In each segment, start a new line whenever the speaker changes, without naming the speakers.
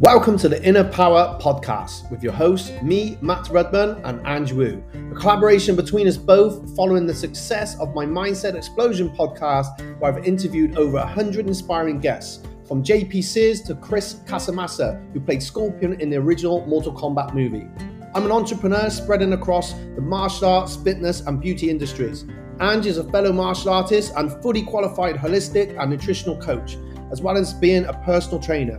Welcome to the Inner Power Podcast with your hosts, me, Matt Rudman, and Ange Wu. A collaboration between us both following the success of my Mindset Explosion podcast, where I've interviewed over 100 inspiring guests, from JP Sears to Chris Casamassa, who played Scorpion in the original Mortal Kombat movie. I'm an entrepreneur spreading across the martial arts, fitness, and beauty industries. Ange is a fellow martial artist and fully qualified holistic and nutritional coach, as well as being a personal trainer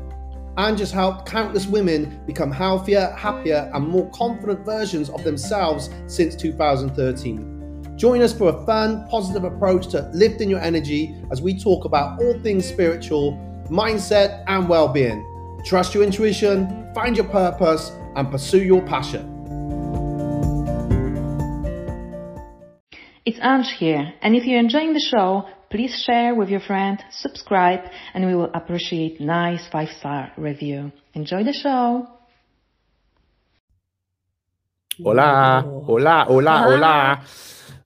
and has helped countless women become healthier, happier, and more confident versions of themselves since 2013. Join us for a fun, positive approach to lifting your energy as we talk about all things spiritual, mindset, and well being. Trust your intuition, find your purpose, and pursue your passion.
It's Ange here, and if you're enjoying the show, Please share with your friend, subscribe, and we will appreciate nice five star review. Enjoy the show.
Hola, hola, hola, hola.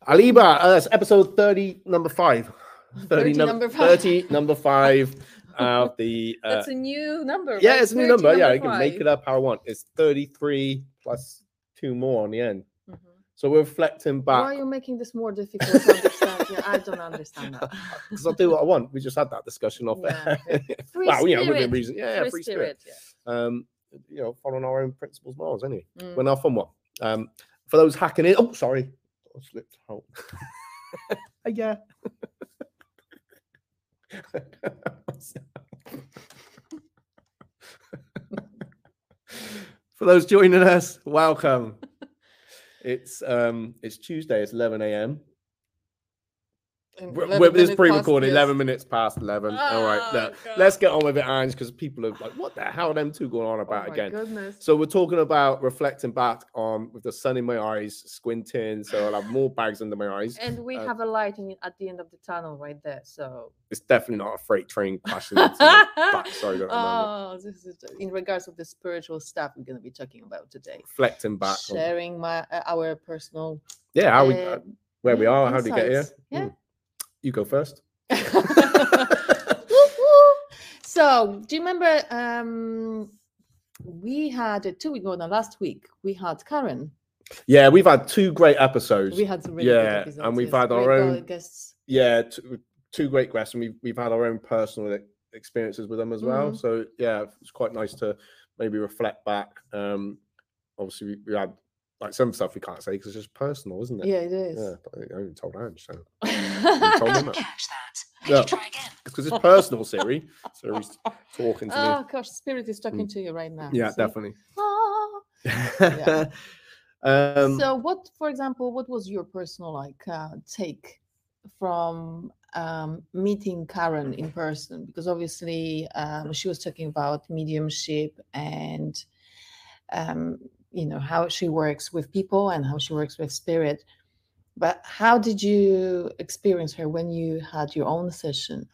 Aliba, uh, that's episode 30, number five.
30, 30 num- number
five. 30, number five. Uh, the,
uh, That's a new number.
Yeah, right? it's a new number. Yeah, I can make it up how I want. It's 33 plus two more on the end. So we're reflecting back.
Why are you making this more difficult to understand? yeah, I don't understand that.
Because I'll do what I want. We just had that discussion off yeah.
there. Free well, you know, within reason.
Yeah, free, free spirit. spirit. Yeah. Um, you know, following our own principles, morals, anyway. Mm. We're now fun one. Um, for those hacking in, oh, sorry, I slipped out. yeah. for those joining us, welcome. It's um it's Tuesday, it's 11 a.m. This pre-recorded 11 minutes past 11. Oh, All right, oh, let's get on with it, Ange, because people are like, what the hell are them two going on about oh again?
Goodness.
So we're talking about reflecting back on with the sun in my eyes, squinting, so I'll have more bags under my eyes.
And we uh, have a light in, at the end of the tunnel right there. So
it's definitely not a freight train crashing into back. Sorry,
oh, this is in regards of the spiritual stuff we're going to be talking about today.
Reflecting back,
sharing on... my uh, our personal
yeah, how we uh, where we are, insights. how do you get here?
Yeah. Mm.
You go first.
so, do you remember um, we had two weeks ago, no, last week, we had Karen.
Yeah, we've had two great episodes.
We had some really
yeah,
episodes,
and we've had our own guests. Yeah, two, two great guests, and we've we've had our own personal experiences with them as well. Mm-hmm. So yeah, it's quite nice to maybe reflect back. Um, obviously, we, we had like some stuff we can't say because it's just personal, isn't it?
Yeah, it is.
Yeah, but I only told Ange, so
I didn't catch that. yeah. try again?
Because it's personal, Siri. Siri's talking to
oh,
me.
Oh gosh, spirit is talking mm. to you right now.
Yeah, definitely.
Ah. yeah. um, so, what, for example, what was your personal like uh, take from um, meeting Karen in person? Because obviously, um, she was talking about mediumship and um, you know how she works with people and how she works with spirit. But how did you experience her when you had your own session?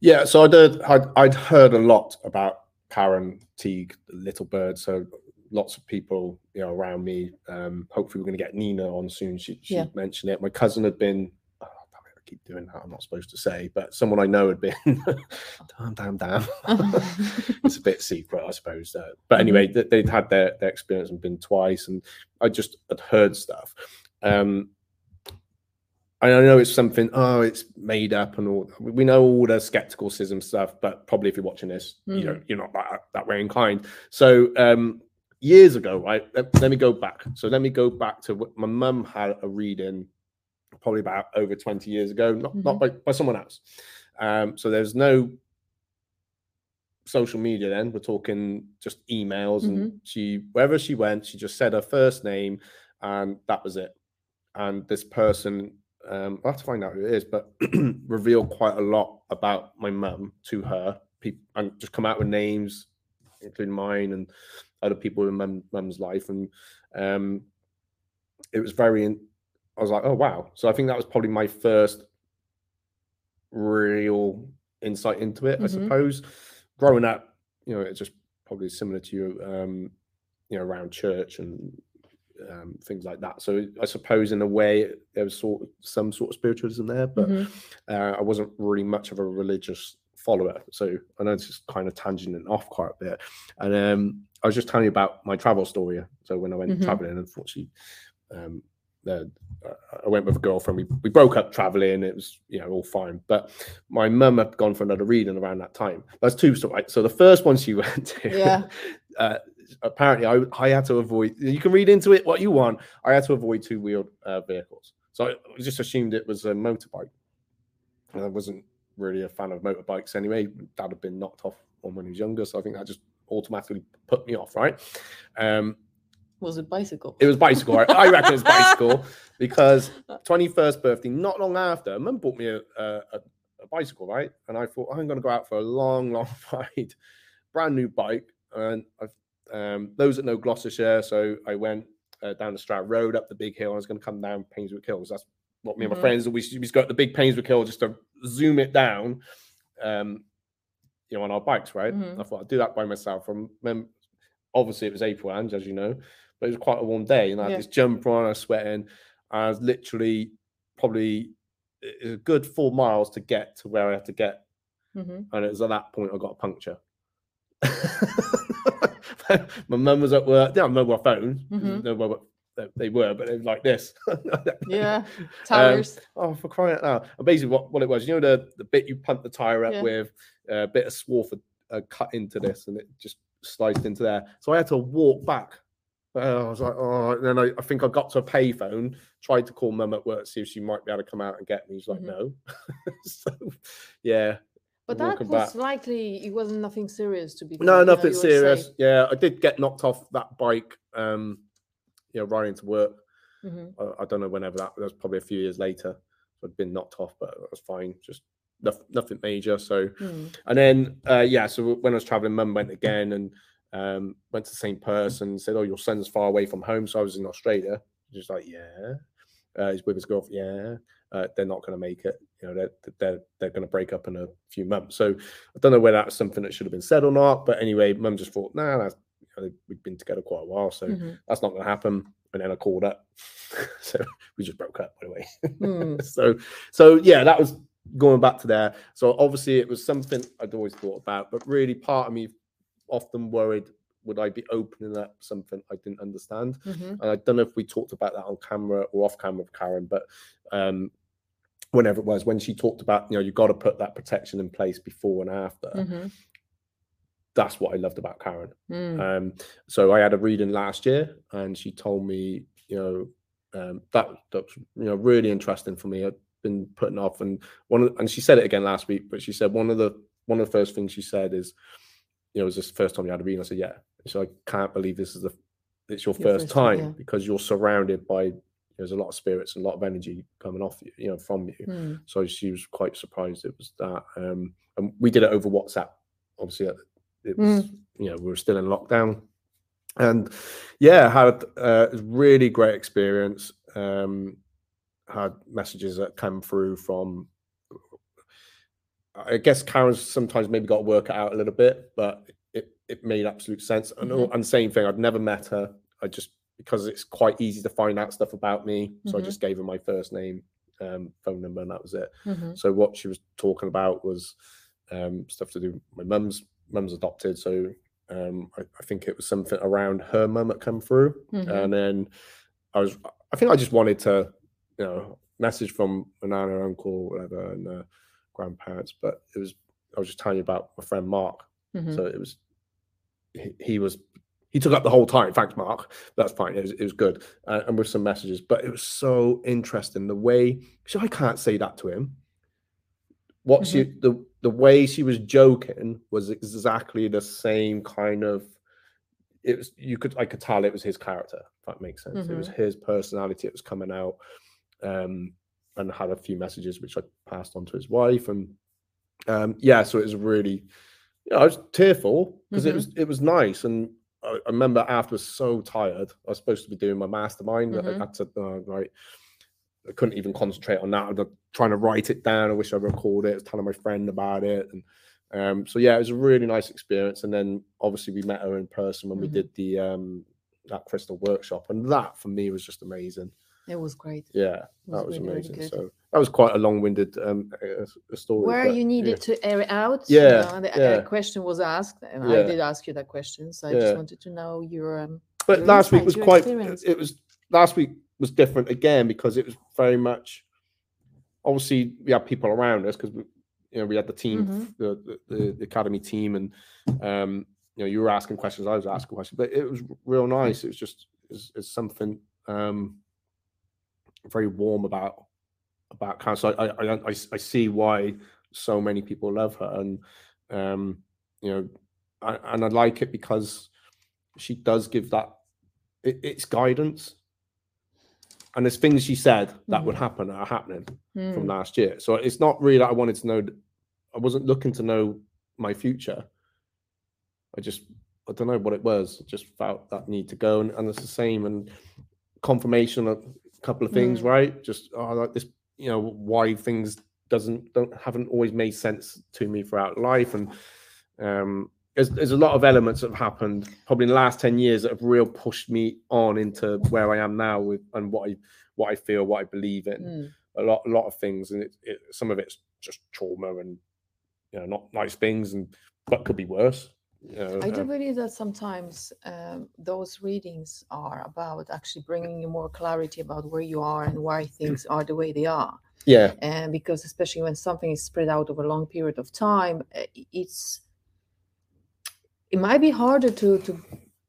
Yeah so i did i'd, I'd heard a lot about karen teague little bird. So lots of people you know around me. Um hopefully we're going to get nina on soon. She, she yeah. mentioned it. My cousin had been keep doing that. I'm not supposed to say, but someone I know had been, damn, damn, damn. it's a bit secret, I suppose. Uh, but anyway, mm-hmm. they'd had their, their experience and been twice, and I just had heard stuff. Um, I know it's something, oh, it's made up and all. We know all the skepticism stuff, but probably if you're watching this, mm. you know, you're not that, that way inclined. So, um, years ago, right? Let, let, me go back. So let me go back to what my mum had a reading probably about over 20 years ago, not, mm-hmm. not by, by someone else. Um, so there's no social media then. We're talking just emails. Mm-hmm. And she, wherever she went, she just said her first name and that was it. And this person, um, I'll have to find out who it is, but revealed quite a lot about my mum to her. People and just come out with names, including mine and other people in mum, mum's life. And um, it was very I was like, oh wow. So I think that was probably my first real insight into it, mm-hmm. I suppose. Growing up, you know, it's just probably similar to you, um, you know, around church and um, things like that. So I suppose in a way there was sort of some sort of spiritualism there, but mm-hmm. uh, I wasn't really much of a religious follower. So I know it's just kind of tangenting off quite a bit. And um, I was just telling you about my travel story. So when I went mm-hmm. traveling, unfortunately, um, the, uh, I went with a girlfriend. We, we broke up traveling. It was you know all fine. But my mum had gone for another reading around that time. That's two stories. So the first one she went to,
yeah.
uh, apparently I, I had to avoid. You can read into it what you want. I had to avoid two wheeled uh, vehicles. So I just assumed it was a motorbike. And I wasn't really a fan of motorbikes anyway. Dad had been knocked off one when he was younger, so I think that just automatically put me off, right? Um,
was it bicycle?
It was bicycle. Right? I reckon it's bicycle because 21st birthday, not long after, mum bought me a, a, a, bicycle, right? And I thought I'm going to go out for a long, long ride, brand new bike. And I've, um, those that know Gloucestershire, so I went uh, down the Stroud Road up the big hill. I was going to come down Painswick Hills. That's what me and my mm-hmm. friends we we got the big Painswick Hill just to zoom it down. Um, you know, on our bikes, right? Mm-hmm. I thought I'd do that by myself. From obviously it was April, and as you know, but it was quite a warm day, and I had yeah. this jumper on, I was sweating. I was literally probably a good four miles to get to where I had to get, mm-hmm. and it was at that point I got a puncture. my mum was at work. They have mobile phones. Mm-hmm. No mobile, they were, but they were like this.
yeah, um, tires.
Um, oh, for crying out loud! And basically, what, what it was, you know, the the bit you pump the tire up yeah. with, uh, a bit of swarf uh, cut into this, and it just sliced into there. So I had to walk back. Uh, I was like, oh, and then I, I, think I got to a payphone, tried to call mum at work, see if she might be able to come out and get me. She's like, mm-hmm. no. so, yeah,
but that was back. likely it wasn't nothing serious to be.
No, nothing serious. Yeah, I did get knocked off that bike. Um, you know, riding to work. Mm-hmm. I, I, don't know whenever that, that was probably a few years later. I'd been knocked off, but I was fine. Just nothing, nothing major. So, mm. and then, uh, yeah, so when I was traveling, mum went again and um, went to the same person, said, Oh, your son's far away from home. So I was in Australia. Just like, yeah. Uh, he's with his girlfriend. Yeah. Uh, they're not going to make it. You know, they're they're they're going to break up in a few months. So I don't know whether that's something that should have been said or not. But anyway, mum just thought, nah, that's know, we've been together quite a while, so mm-hmm. that's not going to happen. And then I called up, so we just broke up by the way. Mm. so, so yeah, that was going back to there. So obviously, it was something I'd always thought about, but really, part of me often worried would I be opening up something I didn't understand? Mm-hmm. And I don't know if we talked about that on camera or off camera with Karen, but um, whenever it was, when she talked about, you know, you've got to put that protection in place before and after. Mm-hmm that's what I loved about Karen. Mm. Um, so I had a reading last year, and she told me, you know, um, that that's you know really interesting for me. I've been putting off, and one of, and she said it again last week, but she said one of the one of the first things she said is, you know, it was this first time you had a reading. I said, yeah. So I can't believe this is the it's your, your first, first, time yeah. because you're surrounded by there's a lot of spirits and a lot of energy coming off you, you know, from you. Mm. So she was quite surprised it was that. Um, and we did it over WhatsApp, obviously it was mm. you know we were still in lockdown and yeah had uh, a really great experience um had messages that came through from i guess karen's sometimes maybe got to work it out a little bit but it, it made absolute sense and, mm-hmm. and same thing i'd never met her i just because it's quite easy to find out stuff about me so mm-hmm. i just gave her my first name um, phone number and that was it mm-hmm. so what she was talking about was um, stuff to do my mum's mum's adopted, so um, I, I, think it was something around her mum that come through, mm-hmm. and then I was, I think I just wanted to, you know, message from my nana, uncle, whatever, and uh, grandparents, but it was I was just telling you about my friend Mark, mm-hmm. so it was he, he, was he took up the whole time. Thanks, Mark. That's fine. It was, it was good, uh, and with some messages, but it was so interesting the way. So I can't say that to him what mm-hmm. she the the way she was joking was exactly the same kind of it was you could I could tell it was his character, if that makes sense. Mm-hmm. It was mm-hmm. his personality, it was coming out. Um and had a few messages which I passed on to his wife. And um yeah, so it was really you know, I was tearful because mm-hmm. it was it was nice. And I, I remember after I was so tired, I was supposed to be doing my mastermind. I mm-hmm. had to uh, right I couldn't even concentrate on that. I was trying to write it down. I wish I recorded it. I was telling my friend about it. And um, so yeah, it was a really nice experience. And then obviously we met her in person when mm-hmm. we did the um, that crystal workshop, and that for me was just amazing.
It was great.
Yeah, was that was really, amazing. Really so that was quite a long-winded um, story.
Where you needed yeah. to air it out.
Yeah,
you know, the
yeah.
question was asked, and yeah. I did ask you that question. So I just wanted to know your. Um,
but
your
last week was quite. Experience. It was last week was different again because it was very much. Obviously, we had people around us because we, you know, we had the team, mm-hmm. the, the, the academy team, and um, you know, you were asking questions, I was asking questions, but it was real nice. It was just it's, it's something um, very warm about about Karen. So I, I, I I see why so many people love her, and um, you know, I, and I like it because she does give that it, it's guidance. And there's things she said that mm would happen are happening mm. from last year. So it's not really that I wanted to know. I wasn't looking to know my future. I just I don't know what it was. I just felt that need to go, and, and it's the same. And confirmation of a couple of things, mm. right? Just oh, like this you know why things doesn't don't haven't always made sense to me throughout life and um there's, there's a lot of elements that have happened probably in the last 10 years that have real pushed me on into where i am now with and what i what i feel what i believe in mm. a lot a lot of things and it, it, some of it's just trauma and you know not nice things and but could be worse you know,
I do believe that sometimes um, those readings are about actually bringing you more clarity about where you are and why things are the way they are.
Yeah.
And because especially when something is spread out over a long period of time, eh, it's it might be harder to to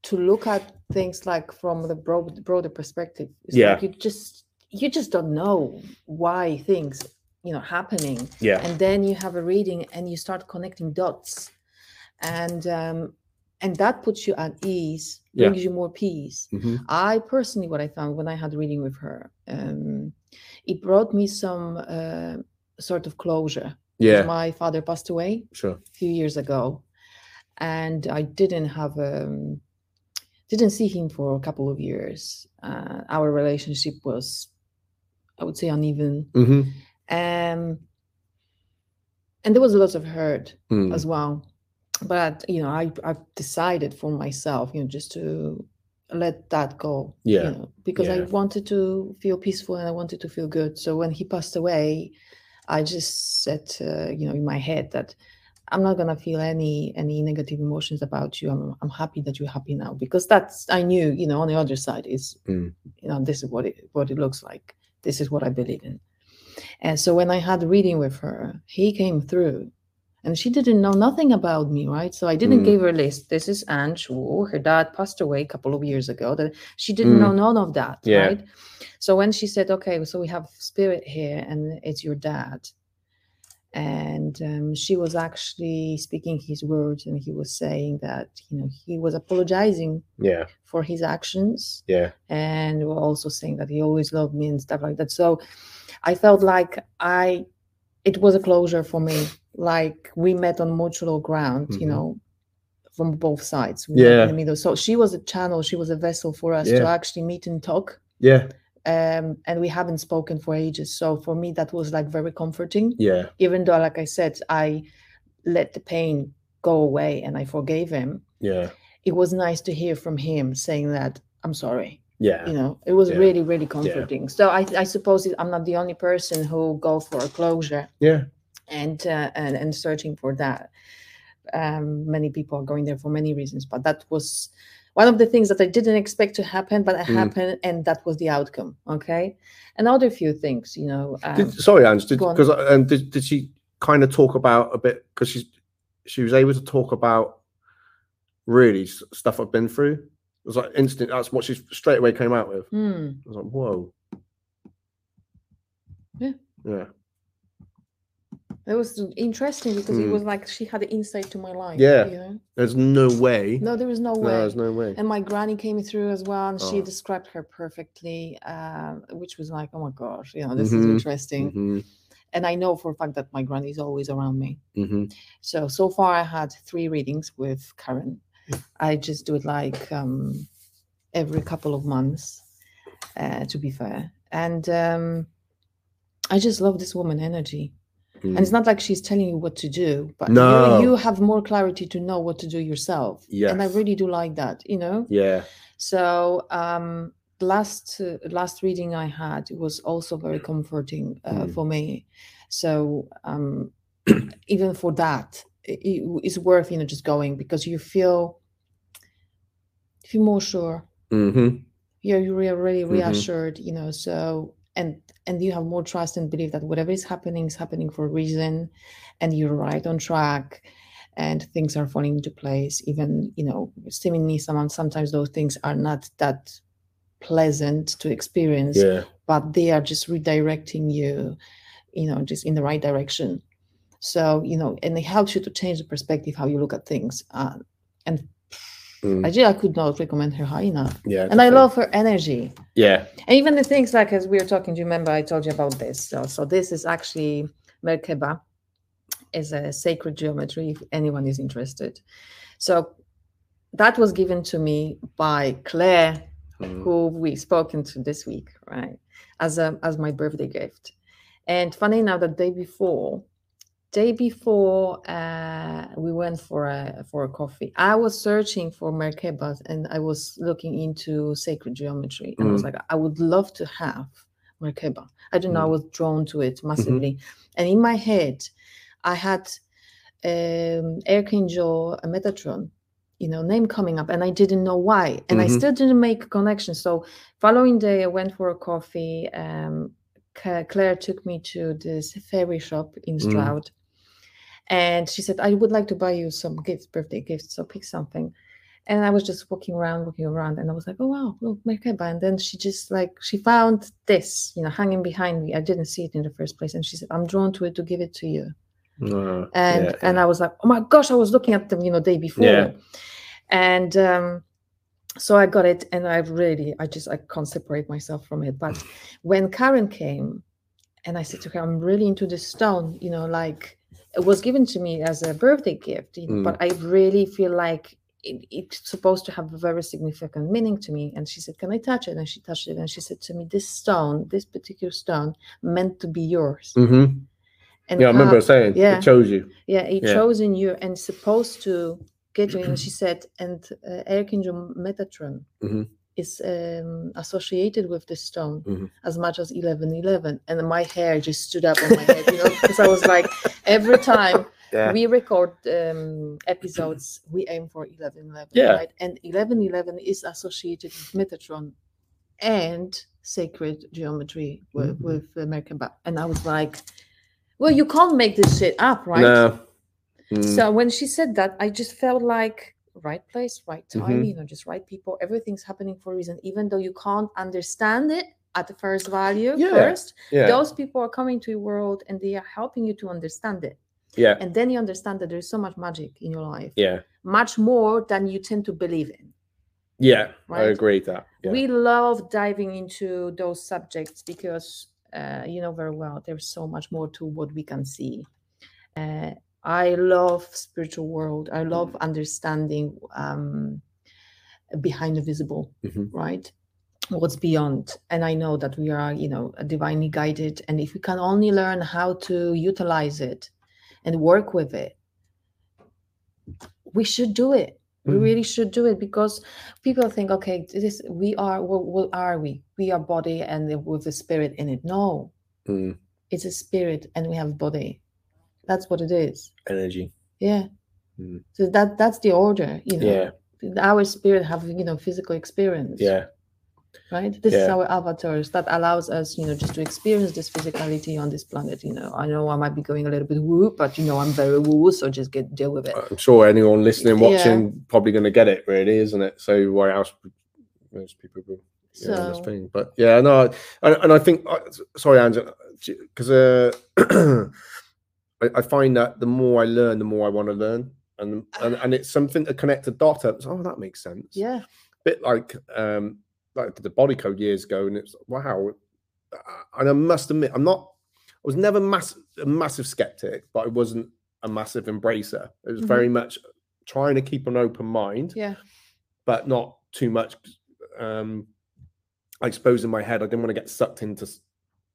to look at things like from the broad, broader perspective. It's
yeah.
Like you just you just don't know why things you know happening.
Yeah.
And then you have a reading and you start connecting dots and um, and that puts you at ease brings yeah. you more peace
mm-hmm.
i personally what i found when i had reading with her um, it brought me some uh, sort of closure
yeah
my father passed away
sure
a few years ago and i didn't have um didn't see him for a couple of years uh, our relationship was i would say uneven
mm-hmm.
um and there was a lot of hurt
mm.
as well but you know I I've decided for myself, you know, just to let that go.
Yeah.
You know, because
yeah.
I wanted to feel peaceful and I wanted to feel good. So when he passed away, I just said, uh, you know, in my head that I'm not gonna feel any any negative emotions about you. I'm I'm happy that you're happy now because that's I knew, you know, on the other side is,
mm.
you know, this is what it what it looks like. This is what I believe in. And so when I had reading with her, he came through and she didn't know nothing about me right so i didn't mm. give her a list this is Ange Wu. her dad passed away a couple of years ago that she didn't mm. know none of that
yeah.
right so when she said okay so we have spirit here and it's your dad and um, she was actually speaking his words and he was saying that you know he was apologizing
yeah
for his actions
yeah
and also saying that he always loved me and stuff like that so i felt like i it was a closure for me like we met on mutual ground mm-hmm. you know from both sides.
We yeah
in the middle. So she was a channel she was a vessel for us yeah. to actually meet and talk.
Yeah.
Um, and we haven't spoken for ages. So for me that was like very comforting.
Yeah.
Even though like i said i let the pain go away and i forgave him
yeah.
it was nice to hear from him saying that i'm sorry.
Yeah.
You know it was yeah. really really comforting. Yeah. so i i suppose i'm not the only person who go for a closure.
Yeah
and uh, and and searching for that um many people are going there for many reasons but that was one of the things that i didn't expect to happen but it mm. happened and that was the outcome okay another few things you know um,
did, sorry Ange because and did, did she kind of talk about a bit because she's she was able to talk about really stuff i've been through it was like instant. That's what she straight away came out with.
Mm.
I was like, whoa.
Yeah.
Yeah.
It was interesting because mm. it hmm. was like she had insight to my life.
Yeah.
You know?
There's no way.
No, there was no way.
No, there's no way.
And my granny came through as well, and oh. she described her perfectly, uh, which was like, oh my gosh, you know, this mm-hmm. is interesting.
Mm-hmm.
And I know for a fact that my granny is always around me.
Mm-hmm.
So so far, I had three readings with Karen I just do it like um, every couple of months, uh, to be fair. And um, I just love this woman energy. And it's mm. not like she's telling you what to do, but
no.
you, you have more clarity to know what to do yourself.
Yes.
And I really do like that, you know?
Yeah.
So um, last uh, last reading I had was also very comforting uh, mm. for me. So um, even for that, it, it's worth you know just going because you feel feel more sure.
Mm-hmm.
You're you're really mm-hmm. reassured, mm-hmm. you know. So and and you have more trust and belief that whatever is happening is happening for a reason, and you're right on track and things are falling into place even you know seemingly some sometimes those things are not that pleasant to experience
yeah.
but they are just redirecting you you know just in the right direction so you know and it helps you to change the perspective how you look at things uh, and mm. I, I could not recommend her high enough
yeah
and i love her energy
yeah
and even the things like as we were talking do you remember i told you about this so, so this is actually merkaba is a sacred geometry if anyone is interested so that was given to me by claire mm. who we've spoken to this week, right? As a as my birthday gift. And funny enough, the day before, day before uh, we went for a for a coffee, I was searching for Merkabas and I was looking into sacred geometry, and mm. I was mm. like, I would love to have Merkaba. I don't know, mm. I was drawn to it massively, mm-hmm. and in my head, I had um, Archangel Metatron you know name coming up and i didn't know why and mm-hmm. i still didn't make a connection so following day i went for a coffee um, claire took me to this fairy shop in mm. stroud mm. And she said i would like to buy you some gifts birthday gifts so pick something. And i was just walking around walking around and i was like oh wow look merkaba and then she just like she found this you know hanging behind me. I didn't see it in the first place. And she said i'm drawn to it to give it to you. Uh, and yeah, and I was like, oh my gosh, I was looking at them, you know, day before,
yeah.
and um, so I got it, and I really, I just, I can't separate myself from it. But when Karen came, and I said to her, I'm really into this stone, you know, like was given to me as a birthday gift, you know, mm. but I really feel like it, it's supposed to have a very significant meaning to me. And she said, Can I touch it? And she touched it, and she said to me, This stone, this particular stone, meant to be yours.
Mm-hmm and yeah, I remember saying yeah, it chose you.
Yeah, it yeah. chosen you and supposed to get you. And she said, and uh, Archangel Metatron
mm-hmm.
Is um, associated with this stone
mm-hmm.
as much as eleven eleven, and my hair just stood up on my head, you know, because I was like, every time. Yeah. We record um, episodes. We aim for eleven eleven,
yeah.
right? And eleven eleven is associated with Metatron and sacred geometry with, mm-hmm. with Merkaba. And I was like, well, you can't make this shit up, right?
No.
Mm. So when she said that, I just felt like right place, right time, mm-hmm. you know, just right people. Everything's happening for a reason, even though you can't understand it at the first value
yeah.
first.
Yeah.
Those people are coming to your world and they are helping you to understand it.
Yeah.
And then you understand that there's so much magic in your life.
Yeah.
Much more than you tend to believe in.
Yeah, right? I agree that. Yeah.
We love diving into those subjects because uh, you know very well there's so much more to what we can see uh, i love spiritual world. I love mm-hmm. understanding um, behind the visible
mm-hmm.
right? What's beyond. And i know that we are you know divinely guided. And if we can only learn how to utilize it and work with it we should do it. We mm-hmm. really should do it because people think okay this we are what, what are we? We are body and with the spirit in it. No.
Mm.
it's a spirit and we have body that's what it is.
Energy.
Yeah.
Mm.
so that that's the order you know.
Yeah.
Our spirit have you know physical experience.
Yeah.
Right? This yeah. is our avatars that allows us you know just to experience this physicality on this planet you know. I know i might be going a little bit woo but you know i'm very woo so just get deal with it.
I'm sure anyone listening watching yeah. probably going to get it really isn't it? So why else most people will so, yeah, thing. but yeah no and, and i think uh, sorry angela because uh I, I find that the more i learn the more i want to learn and and, and it's something to connect the dot up oh that makes sense
yeah A
bit like um like the body code years ago, and it's wow. And I must admit, I'm not. I was never mass, a massive skeptic, but I wasn't a massive embracer. It was mm-hmm. very much trying to keep an open mind,
yeah,
but not too much. Um, I suppose in my head, I didn't want to get sucked into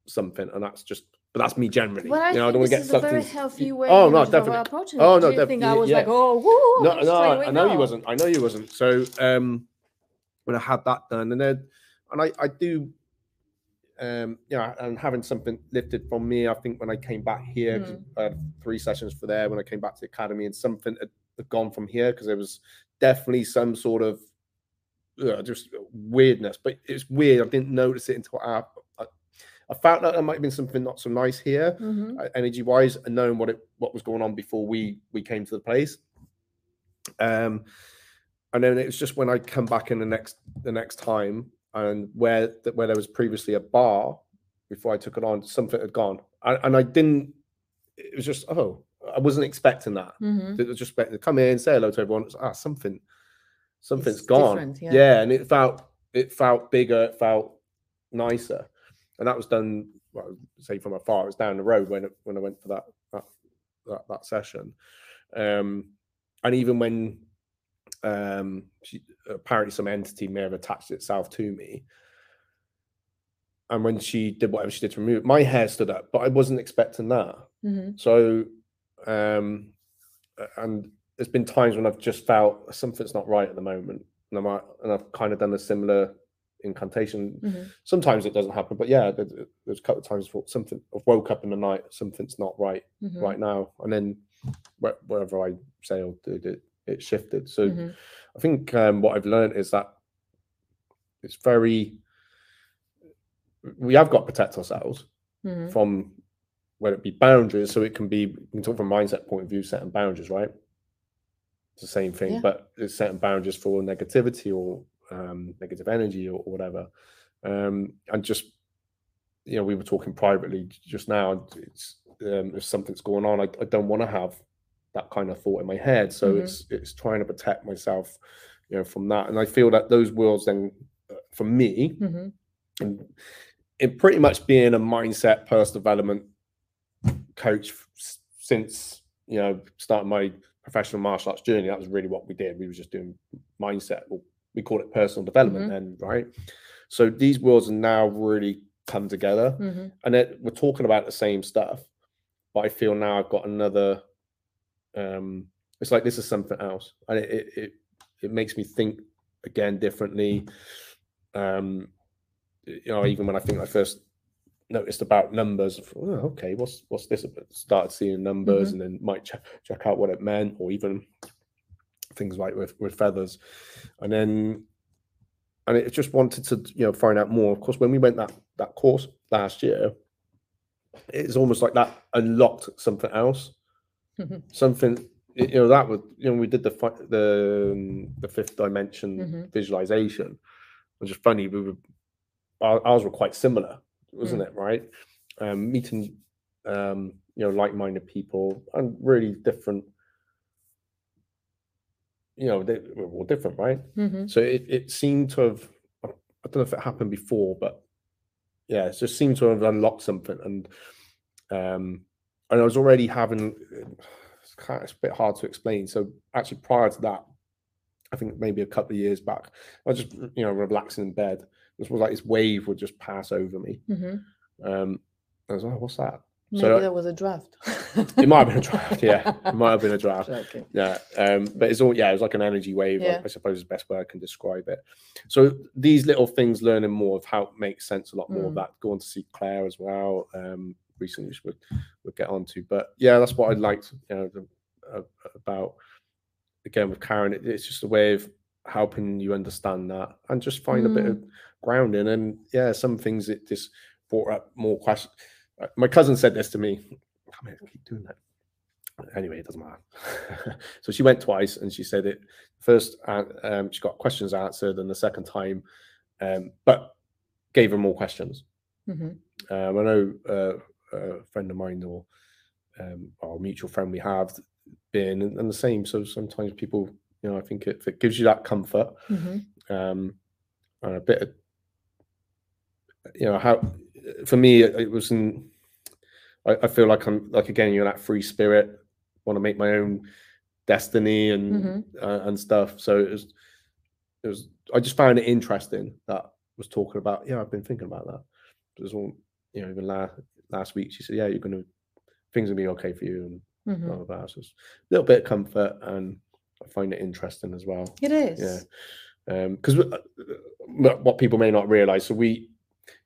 something, and that's just but that's me generally.
Well, I
you know,
I don't want to get sucked in. healthy way.
Oh no, definitely. Oh no, definitely.
I was yeah. like, oh, woo,
no, no, I know you wasn't. I know you wasn't. So, um, when I had that done, and then and I I do. Um, you know, and having something lifted from me, I think when I came back here, mm. I had three sessions for there. When I came back to the academy, and something had, had gone from here because there was definitely some sort of uh, just weirdness. But it's weird. I didn't notice it until I, I, felt that there might have been something not so nice here, mm-hmm. uh, energy wise, and knowing what it what was going on before we we came to the place. Um, and then it was just when I come back in the next the next time, and where that where there was previously a bar before I took it on, something had gone, and, and I didn't. It was just oh, I wasn't expecting that. Mm-hmm. It was just expecting to come in, say hello to everyone. ah, something something's it's gone. Yeah. yeah. and it felt it felt bigger, it felt nicer, and that was done. Well, say from afar, it was down the road when it, when I went for that that that, that session, um, and even when um, she, apparently some entity may have attached itself to me. And when she did whatever she did to remove my hair stood up, but I wasn't expecting that. Mm-hmm. So, um, and there's been times when I've just felt something's not right at the moment, and I might, and I've kind of done a similar incantation. Mm-hmm. Sometimes it doesn't happen, but yeah, there's a couple of times for something. I've woke up in the night, something's not right mm-hmm. right now, and then wherever I say or do it, it shifted. So mm-hmm. I think um, what I've learned is that it's very we have got to protect ourselves mm-hmm. from whether it be boundaries. So it can be we can talk from mindset point of view, setting boundaries, right? It's the same thing, yeah. but it's setting boundaries for negativity or um, negative energy or, or whatever. Um, and just you know, we were talking privately just now. It's um, if something's going on, I, I don't want to have that kind of thought in my head. So mm-hmm. it's it's trying to protect myself, you know, from that. And I feel that those worlds then, uh, for me, mm-hmm. and in pretty much being a mindset personal development coach since you know starting my professional martial arts journey, that was really what we did. We were just doing mindset. Well, we call it personal development mm-hmm. then, right? So these worlds are now really come together, mm-hmm. and it, we're talking about the same stuff. But I feel now I've got another. Um, it's like this is something else, and it it it, it makes me think again differently. Um, you know, even when I think I first noticed about numbers. Oh, okay, what's what's this about? Started seeing numbers mm-hmm. and then might check check out what it meant, or even things like with with feathers, and then and it just wanted to you know find out more. Of course, when we went that that course last year, it's almost like that unlocked something else, mm-hmm. something you know that would you know we did the the um, the fifth dimension mm-hmm. visualization, which is funny. We were ours were quite similar wasn't mm. it? Right, um, meeting um, you know like-minded people and really different. You know, they were all different, right? Mm-hmm. So it, it seemed to have. I don't know if it happened before, but yeah, it just seemed to have unlocked something, and um, and I was already having. It's, kind of, it's a bit hard to explain. So actually, prior to that, I think maybe a couple of years back, I was just you know relaxing in bed, it was like this wave would just pass over me. Mm-hmm. Um, I was like, oh, what's that?
Maybe so, there was a draft.
it might have been a draft, yeah. It might have been a draft. Okay. Yeah. Um, but it's all yeah, it was like an energy wave, yeah. I suppose is the best way I can describe it. So these little things, learning more of how it makes sense a lot more mm. of that. Going to see Claire as well. Um, recently we'll, we'll get on to. But yeah, that's what I liked, you know, the, uh, about again with Karen, it, it's just a way of helping you understand that and just find mm. a bit of mm. grounding. And yeah, some things it just brought up more questions. My cousin said this to me. Come here, keep doing that. Anyway, it doesn't matter. so she went twice, and she said it first. Um, she got questions answered, and the second time, um, but gave her more questions. Mm-hmm. Um, I know uh, a friend of mine or um, our mutual friend we have been, and, and the same. So sometimes people you know, I think it, it gives you that comfort mm-hmm. um, and a bit of, you know, how for me it, it wasn't. I, I, feel like I'm like again, you're that free spirit, want to make my own destiny and mm-hmm. uh, and stuff. So it was, it was. I just found it interesting that was talking about. Yeah, I've been thinking about that. It was all, you know, even last last week she said, yeah, you're gonna things will be okay for you and mm-hmm. blah blah. So it's a little bit of comfort and I find it interesting as well.
It is.
Yeah. Um because um, what people may not realize, so we,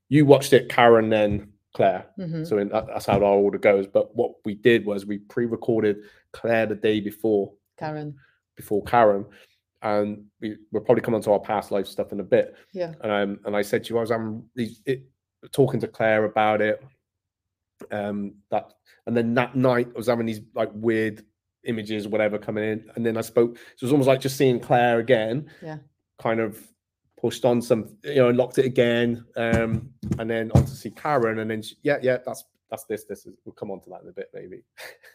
you watched it, Karen, then Claire. Mm-hmm. So in, that, that's how our order goes. But what we did was we pre-recorded Claire the day before
Karen.
Before Karen, and we we're probably coming to our past life stuff in a bit.
Yeah.
And um, and I said to you, I was um, it, talking to Claire about it. Um, that and then that night I was having these like weird images, whatever, coming in, and then I spoke. So it was almost like just seeing Claire again.
Yeah.
Kind of pushed on some, you know, locked it again, um, and then on to see Karen, and then she, yeah, yeah, that's that's this. This is we'll come on to that in a bit, maybe.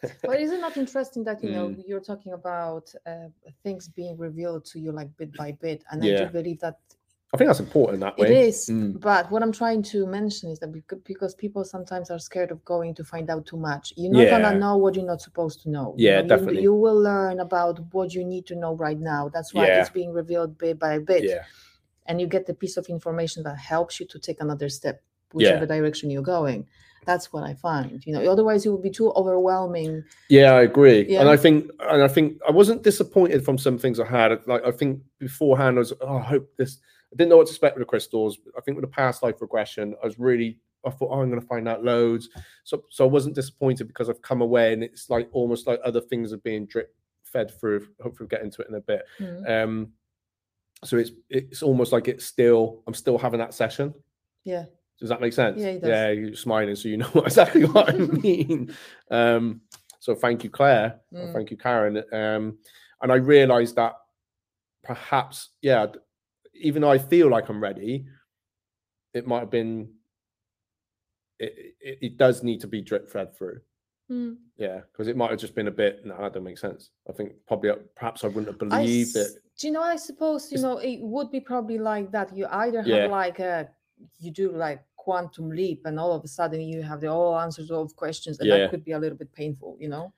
but isn't that interesting that you know mm. you're talking about uh, things being revealed to you like bit by bit, and yeah. I do believe that.
I think that's important that way.
It is, mm. but what I'm trying to mention is that because people sometimes are scared of going to find out too much, you're not yeah. gonna know what you're not supposed to know.
Yeah,
you know,
definitely.
You, you, will learn about what you need to know right now. That's why yeah. it's being revealed bit by bit.
Yeah
and you get the piece of information that helps you to take another step whichever yeah. direction you're going. That's what i find you know otherwise it would be too overwhelming.
Yeah i agree. Yeah. and i think and i think i wasn't disappointed from some things i had. Like i think beforehand i was oh, i hope this i didn't know what to expect with the crystals. I think with the past life regression i was really i thought oh i'm going to find out loads. So so i wasn't disappointed because i've come away and it's like almost like other things are being drip fed through hopefully we'll get into it in a bit. Mm. um so it's it's almost like it's still I'm still having that session.
Yeah.
Does that make sense?
Yeah, yeah,
you're smiling, so you know exactly what I mean. Um, so thank you, Claire. Mm. Thank you, Karen. Um, and I realized that perhaps, yeah, even though I feel like I'm ready, it might have been. It, it, it does need to be drip fed through. Mm. Yeah, because it might have just been a bit. No, that don't make sense. I think probably perhaps I wouldn't have believed it.
Do you know? I suppose you it's, know it would be probably like that. You either have yeah. like a you do like quantum leap, and all of a sudden you have the all answers to all of questions, and yeah. that could be a little bit painful. You know,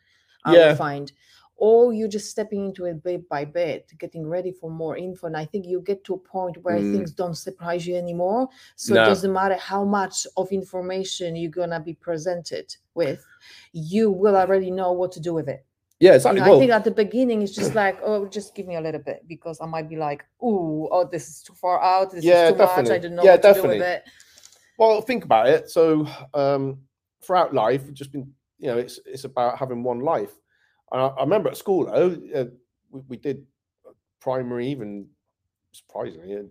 I yeah. find or you're just stepping into it bit by bit, getting ready for more info. And I think you get to a point where mm. things don't surprise you anymore. So no. it doesn't matter how much of information you're gonna be presented with, you will already know what to do with it.
Yeah, exactly.
Know, I think at the beginning it's just like, oh, just give me a little bit because I might be like, oh, oh, this is too far out. This yeah, is too definitely. much. I don't know yeah, what definitely. to do with it.
Well, think about it. So um, throughout life, just been, you know, it's it's about having one life. And I, I remember at school though, uh, we, we, did primary, even surprisingly, in,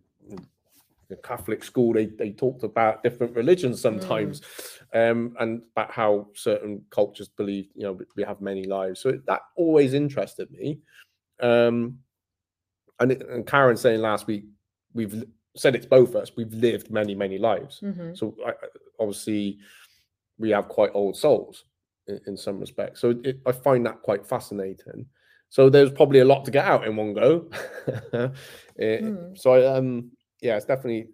Catholic school, they, they talked about different religions sometimes, mm. Um, and about how certain cultures believe, you know, we have many lives. So that always interested me. Um, and, it, and Karen saying last week, we've said it's both of us. We've lived many, many lives. Mm-hmm. So I, obviously, we have quite old souls in, in some respects. So it, I find that quite fascinating. So there's probably a lot to get out in one go. it, mm. So I, um, yeah, it's definitely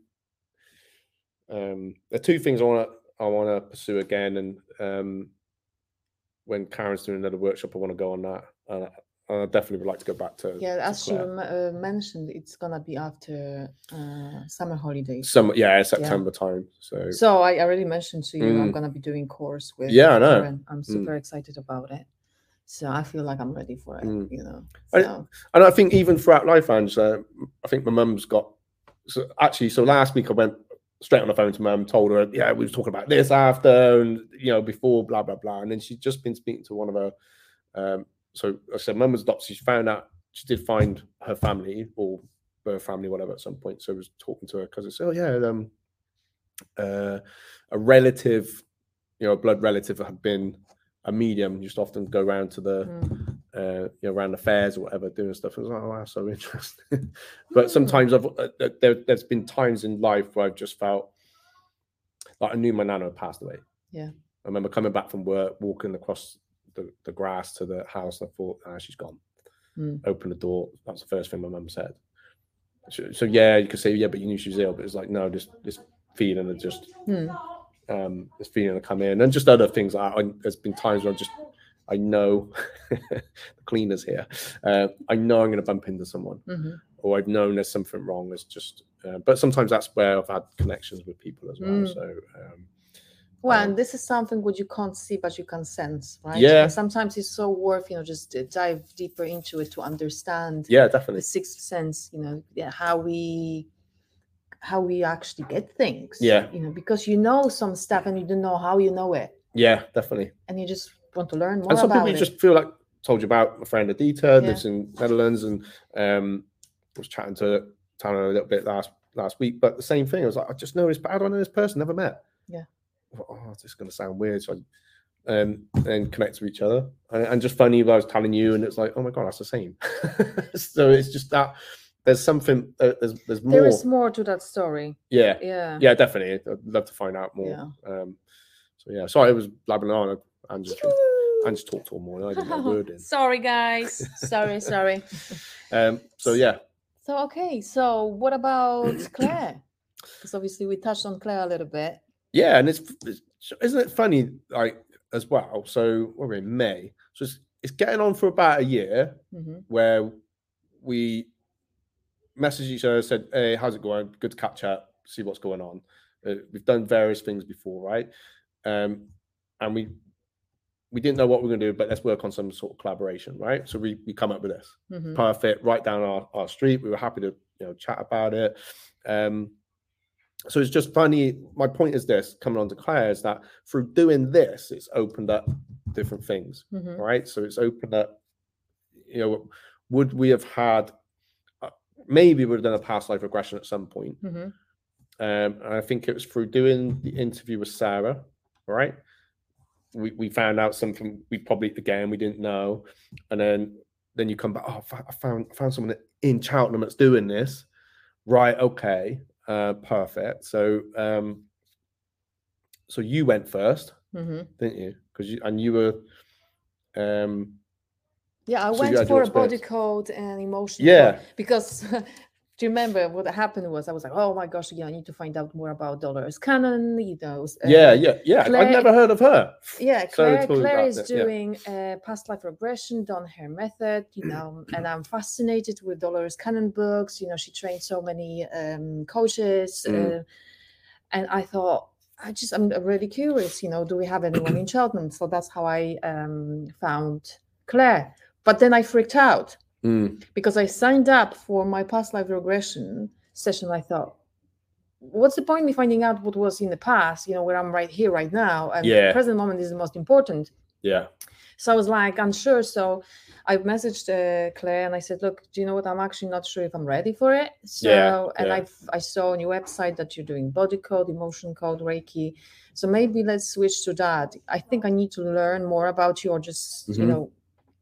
um, the two things I want to I want to pursue again, and um, when Karen's doing another workshop, I want to go on that. Uh, I definitely would like to go back to.
Yeah, to as Claire. you uh, mentioned, it's gonna be after uh, summer holidays.
Summer, yeah, September yeah. time. So,
so I already mentioned to you, mm. I'm gonna be doing course with.
Yeah, I know. Karen.
I'm mm. super mm. excited about it. So I feel like I'm ready for it. Mm. You know,
so. and, and, I think even throughout life, Ange, uh, I think my mum's got. So actually, so last week I went straight on the phone to mum, told her, yeah, we were talking about this after, and you know, before, blah blah blah, and then she's just been speaking to one of her. Um, so I said, mum was adopted. She found out she did find her family or her family, whatever, at some point. So I was talking to her cousin, so oh yeah, um, uh, a relative, you know, a blood relative had been a medium. Used to often go around to the, mm. Uh, you know, around the fairs or whatever, doing stuff. I was like, oh, wow, so interesting. but sometimes I've uh, there, there's been times in life where I've just felt like I knew my nana had passed away.
Yeah.
I remember coming back from work, walking across the, the grass to the house. and I thought, ah, she's gone. Mm. Open the door. That's the first thing my mum said. So, so, yeah, you could say, yeah, but you knew she was ill. But it's like, no, just this feeling of just mm. um, this feeling to come in, and just other things. I, I, there's been times where I just I know the cleaners here. Uh, I know I'm going to bump into someone, mm-hmm. or I've known there's something wrong. It's just, uh, but sometimes that's where I've had connections with people as well. Mm. So, um,
well, um, and this is something what you can't see, but you can sense, right?
Yeah. And
sometimes it's so worth, you know, just dive deeper into it to understand.
Yeah, definitely.
The sixth sense, you know, yeah, how we how we actually get things.
Yeah.
You know, because you know some stuff and you don't know how you know it.
Yeah, definitely.
And you just want to learn more.
And some
people
it. just feel like told you about my friend Adita, yeah. lives in Netherlands, and um was chatting to Tana a little bit last last week. But the same thing, I was like, I just know this, but I don't know this person, never met.
Yeah.
oh, this is going to sound weird. So I, um, and connect to each other. And, and just funny, I was telling you, and it's like, oh my God, that's the same. so it's just that there's something, uh, there's, there's more.
There is more to that story.
Yeah.
Yeah.
Yeah, definitely. I'd love to find out more. Yeah. Um, so yeah, sorry, it was blabbing on. And just, talked all morning. I didn't know word in.
Sorry, guys. sorry, sorry.
Um, so yeah.
So okay, so what about Claire? Because obviously we touched on Claire a little bit.
Yeah, and it's, it's isn't it funny like as well? So we're in May, so it's, it's getting on for about a year
mm-hmm.
where we messaged each other, said, "Hey, how's it going? Good to catch up, see what's going on." Uh, we've done various things before, right? Um, and we we didn't know what we are going to do, but let's work on some sort of collaboration, right? So we, we come up with this
mm-hmm.
perfect right down our, our street. We were happy to you know chat about it. Um, so it's just funny. My point is this coming on to Claire is that through doing this, it's opened up different things,
mm-hmm.
right? So it's opened up, you know, would we have had uh, maybe we would have done a past life regression at some point.
Mm-hmm.
Um, and I think it was through doing the interview with Sarah, right? We, we found out something we probably again we didn't know, and then then you come back. Oh, I found I found someone in Cheltenham that's doing this. Right. Okay. Uh, perfect. So um, so you went 1st
did mm-hmm.
didn't you? Because you and you were um
yeah, I
so
went for a body code and emotional.
Yeah,
because do you remember what happened was I was like, oh my gosh, yeah, I need to find out more about Dolores Cannon, you know.
Uh, yeah, yeah, yeah. Claire, I've never heard of her.
Yeah, Claire, Claire is doing yeah. past life regression, done her method, you know, and I'm fascinated with Dolores Cannon books. You know, she trained so many um, coaches. Mm. Uh, and I thought, I just, I'm really curious, you know, do we have anyone in Cheltenham? So that's how I um, found Claire. But then I freaked out
Mm.
Because I signed up for my past life regression session. I thought, what's the point me finding out what was in the past, you know, where I'm right here, right now? And
yeah.
the present moment is the most important.
Yeah.
So I was like, unsure. So I messaged uh, Claire and I said, look, do you know what? I'm actually not sure if I'm ready for it. So,
yeah,
and
yeah.
I I saw on your website that you're doing body code, emotion code, Reiki. So maybe let's switch to that. I think I need to learn more about you or just, mm-hmm. you know,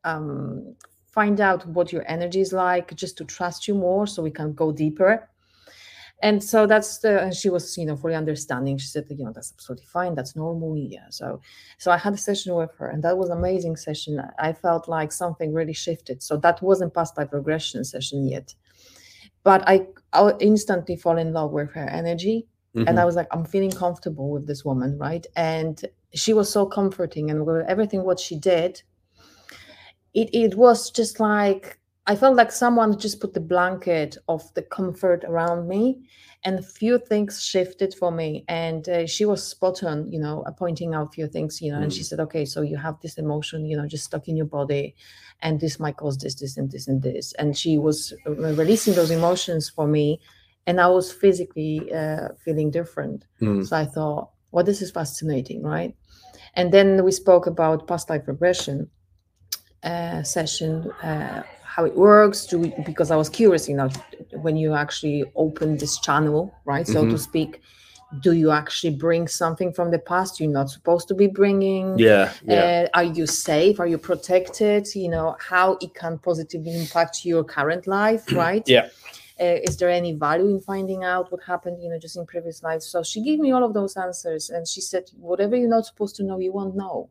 um, find out what your energy is like just to trust you more so we can go deeper. And so that's the and she was you know fully understanding. She said you know that's absolutely fine. That's normal. Yeah so so i had a session with her and that was an amazing session. I felt like something really shifted. So that wasn't past life regression session yet. But i i instantly fall in love with her energy mm-hmm. and i was like i'm feeling comfortable with this woman right? And she was so comforting and with everything what she did it, it was just like I felt like someone just put the blanket of the comfort around me, and a few things shifted for me. And uh, she was spot on, you know, pointing out a few things, you know. Mm. And she mm. said, "Okay, so you have this emotion, you know, just stuck in your body, and this might cause this, this, and this, and this." And she was uh, releasing those emotions for me, and I was physically uh, feeling different.
Mm.
So I thought, "Well, this is fascinating, right?" And then we spoke about past life regression uh, session, uh, how it works, we, because I was curious, you know, when you actually open this channel, right, mm-hmm. so to mm-hmm. speak, do you actually bring something from the past you're not supposed to be bringing?
Yeah. yeah.
Uh, are you safe? Are you protected? You know, how it can positively impact your current life, right?
yeah.
Uh, is there any value in finding out what happened you know just in previous lives so she gave me all of those answers and she said whatever you're not supposed to know you won't know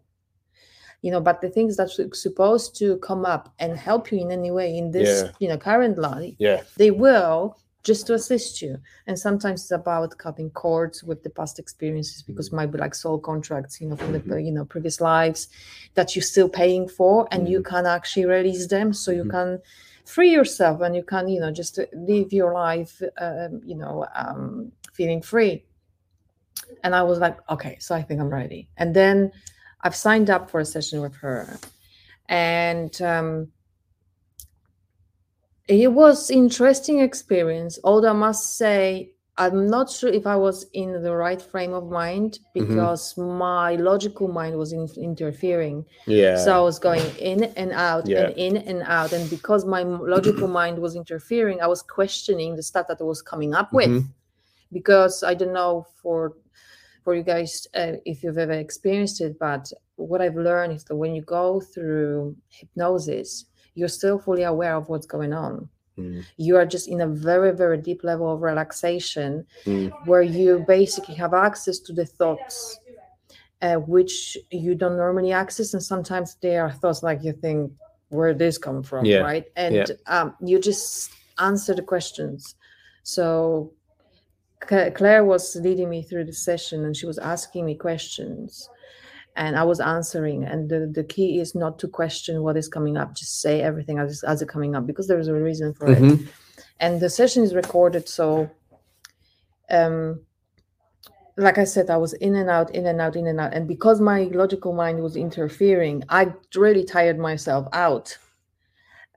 you know but the things that are supposed to come up and help you in any way in this yeah. you know current life
yeah
they will just to assist you and sometimes it's about cutting cords with the past experiences because it might be like soul contracts you know from the mm-hmm. you know previous lives that you're still paying for and mm-hmm. you can actually release them so you mm-hmm. can free yourself and you can you know just live your life um, you know um, feeling free and I was like, okay, so I think I'm ready. And then I've signed up for a session with her, and um, it was interesting experience. Although I must say, I'm not sure if I was in the right frame of mind mm-hmm. because mm-hmm. my logical mind was in, interfering.
Yeah.
So I was going in and out yeah. and in and out. And because my logical mind was interfering, I was questioning the stuff that I was coming up with. Mm-hmm. Because I don't know for for you guys uh, if you've ever experienced it, but what I've learned is that when you go through hypnosis, you're still fully aware of what's going on Mm. You are just in a very, very deep level of relaxation mm. where you basically have access to the thoughts uh, which you don't normally access. And sometimes there are thoughts like you think, where this come from, yeah. right? And yeah. um, you just answer the questions. So Claire was leading me through the session and she was asking me questions and I was answering. And the, the key is not to question what is coming up, just say everything as, as it coming up because there is a reason for mm-hmm. it. And the session is recorded. So, um, like I said, I was in and out, in and out, in and out. And because my logical mind was interfering, I really tired myself out.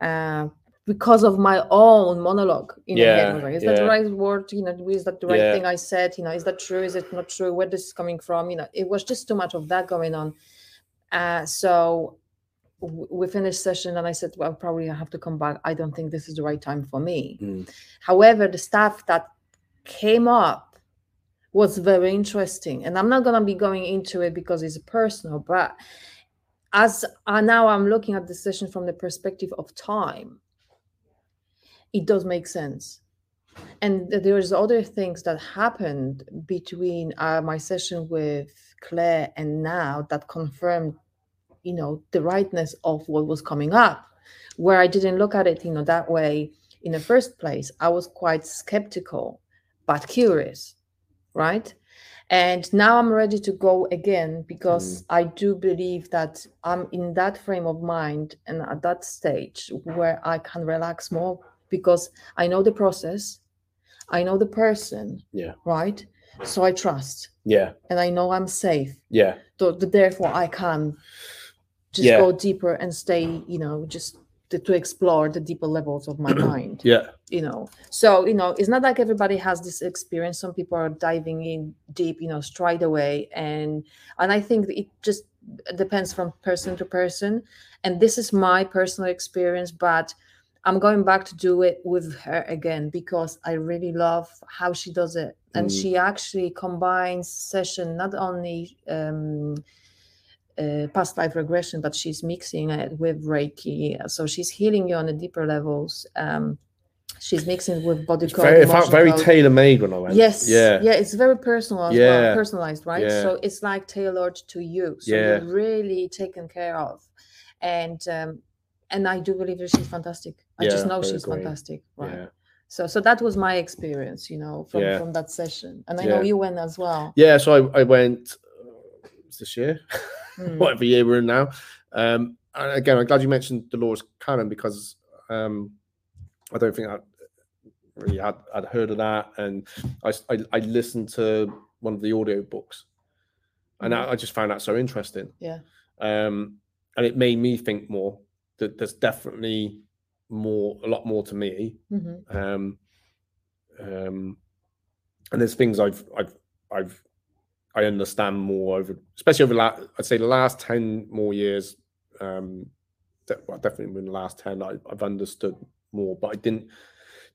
Uh, because of my own monologue in yeah, head. Like, is yeah. that the right word? You know, is that the right yeah. thing I said? You know, is that true? Is it not true? Where this is coming from? You know, it was just too much of that going on. Uh, so we finished session and I said, well, probably I have to come back. I don't think this is the right time for me. Mm. However, the stuff that came up was very interesting. And I'm not going to be going into it because it's personal, but as uh, now I'm looking at the session from the perspective of time, it does make sense. And there's other things that happened between uh, my session with claire and now that confirmed you know the rightness of what was coming up. Where i didn't look at it you know that way in the first place i was quite skeptical but curious right? And now i'm ready to go again because mm. i do believe that i'm in that frame of mind and at that stage where i can relax more because I know the process, I know the person.
Yeah.
Right. So I trust.
Yeah.
And I know I'm safe.
Yeah.
So, therefore, I can just yeah. go deeper and stay. You know, just to, to, explore the deeper levels of my mind.
Yeah.
You know, so you know, it's not like everybody has this experience. Some people are diving in deep, you know, straight away, and and I think it just depends from person to person. And this is my personal experience, but I'm going back to do it with her again because I really love how she does it. And mm. she actually combines session not only um, uh, past life regression, but she's mixing it with Reiki. So she's healing you on the deeper levels. Um, she's mixing with body it's code.
Very, felt very tailor made when I went.
Yes. Yeah. Yeah. It's very personal yeah. well, personalized, right? Yeah. So it's like tailored to you. So yeah. you're really taken care of. And um, and I do believe that she's fantastic. I yeah, just know she's agree. fantastic. Right. Yeah. So so that was my experience, you know, from, yeah. from that session. And I know you went as well.
Yeah, so I, I went uh, this year, mm. whatever year we're in now. Um and again I'm glad you mentioned Dolores Cannon because um I don't think I really had I'd heard of that and I, I, I listened to one of the audio books and mm. I, I just found that so interesting.
Yeah.
Um and it made me think more that there's definitely more, a lot more to me. Mm-hmm. Um, um, and there's things I've, I've, I've, I understand more over, especially over, la- I'd say the last 10 more years, um, de- well, definitely in the last 10, I, have understood more, but I didn't,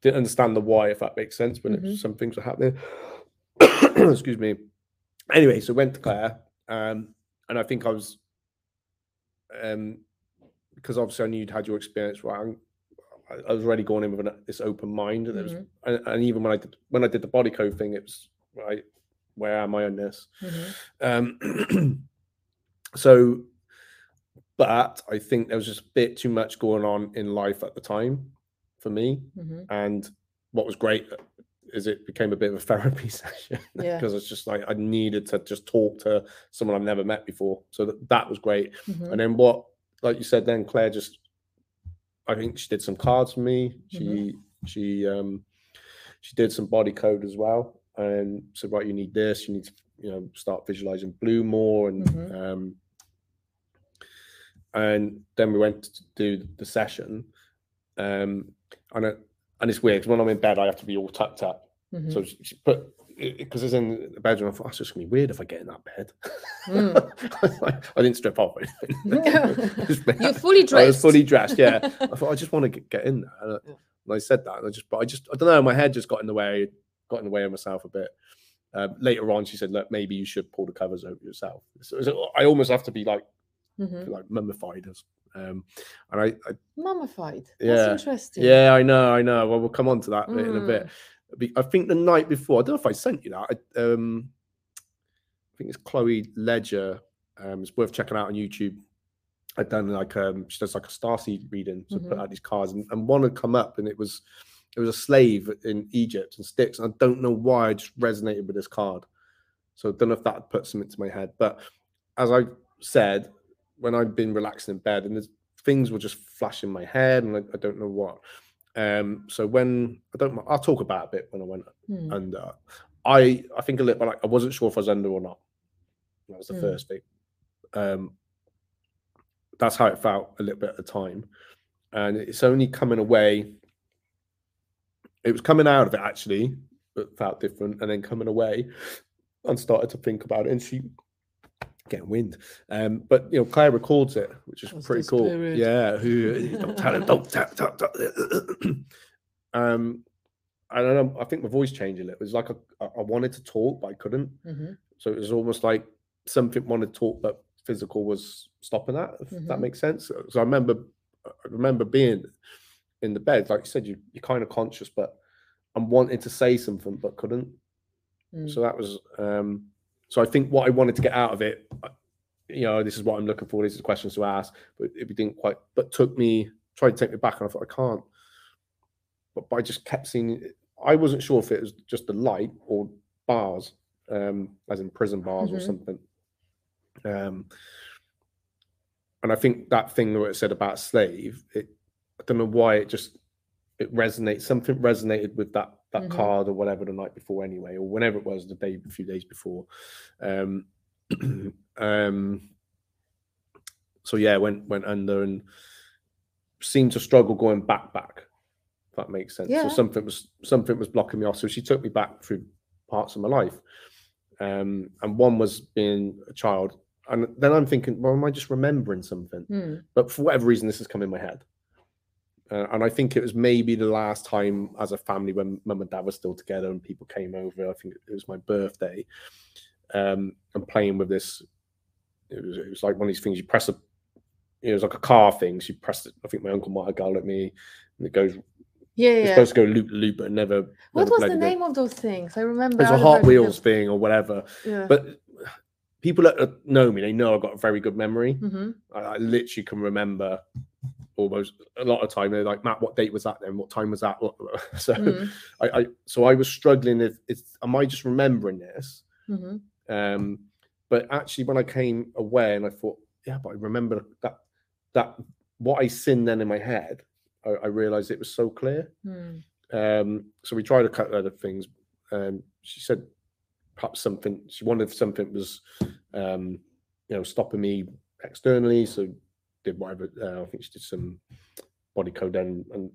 didn't understand the why, if that makes sense, when mm-hmm. some things were happening. Excuse me. Anyway, so went to Claire, um, and I think I was, um, because obviously I knew you'd had your experience right. I, was already going in with an, this open mind, and, mm-hmm. was, and, and, even when I did when I did the body code thing, it was right. Where am I on this? Mm-hmm. Um, so, but I think there was just a bit too much going on in life at the time for me, mm-hmm. and what was great is it became a bit of a therapy session yeah. because it's just like I needed to just talk to someone I've never met before. So that, that was great. Mm-hmm. And then what like you said, then Claire just, I think she did some cards for me. She mm-hmm. she um she did some body code as well. and said, right, you need this, you need to, you know, start visualizing blue more, and mm-hmm. um, and then we went to do the session, um, and it, and it's weird because when I'm in bed, I have to be all tucked up. Mm-hmm. So she put because it's in the bedroom. I thought that's just gonna be weird if I get in that bed. Mm. I didn't strip off.
You're fully dressed. I
was fully dressed. Yeah, I thought I just want to get, get in there. And I said that, and I just, but I just, I don't know. My head just got in the way, got in the way of myself a bit. Um, later on, she said, "Look, maybe you should pull the covers over yourself." So, so I almost have to be like, mm-hmm. like mummified as um, and I, I
mummified.
Yeah,
That's interesting.
Yeah, I know, I know. Well, we'll come on to that mm. in a bit. I think the night before, I don't know if I sent you that. I, um, I think it's Chloe Ledger. Um, it's worth checking out on YouTube. I'd done like um, she does like a starseed reading, so mm-hmm. put out these cards, and, and one had come up, and it was it was a slave in Egypt and sticks. And I don't know why I just resonated with this card. So I don't know if that put something to my head. But as I said, when I've been relaxing in bed and things will just flash in my head and I, I, don't know what. Um, so when I don't, I'll talk about a bit when I went hmm. under. I I think a little bit like I wasn't sure if I was under or not. That was the hmm. first thing. Um, that's how it felt a little bit at the time, and it's only coming away. It was coming out of it actually, but felt different, and then coming away, and started to think about it. And she getting wind. Um, but you know, Claire records it, which is That's pretty cool. Spirit. Yeah, who don't tell him, don't tell, tell, tell. um, I don't know. I think my voice changed a little. It was like a, I wanted to talk, but I couldn't. Mm-hmm. So it was almost like something wanted to talk, but physical was stopping that. If mm-hmm. that makes sense. So I remember, I remember being in the bed, like you said, you you're kind of conscious, but I'm wanting to say something, but couldn't. Mm. So that was um so I think what I wanted to get out of it, you know, this is what I'm looking for. These are the questions to ask, but it didn't quite. But took me tried to take me back, and I thought I can't. But, but I just kept seeing. I wasn't sure if it was just the light or bars, um, as in prison bars mm-hmm. or something. Um, and I think that thing that it said about slave, it I don't know why it just it resonates. Something resonated with that that mm-hmm. card or whatever the night before anyway, or whenever it was the day, a few days before. Um, um, so yeah, went went under and seemed to struggle going back back. If that makes sense. Yeah. So something was something was blocking me off. So she took me back through parts of my life. Um, and one was being a child. And then I'm thinking, well, am I just remembering something? Mm. But for whatever reason, this has come in my head. Uh, and I think it was maybe the last time as a family when mum and dad were still together and people came over. I think it was my birthday. Um, and playing with this, it was, it was like one of these things you press a, it was like a car thing. So you press it. I think my uncle might have gone at me, and it goes.
Yeah, yeah.
It's supposed to go loop loop, but never.
What never was the name of those things? I remember.
It's a Hot Wheels thing or whatever. Yeah. But people that know me, they know I've got a very good memory. Mm-hmm. I, I, literally can remember almost a lot of time they're like matt what date was that then what time was that so mm. I, I, so i was struggling if it's am i just remembering this mm-hmm. um but actually when i came away and i thought yeah but i remember that that what i seen then in my head i, I realized it was so clear mm. um so we tried a couple other things um she said perhaps something she wanted something was um you know stopping me externally so did whatever. Uh, I think she did some body code and, and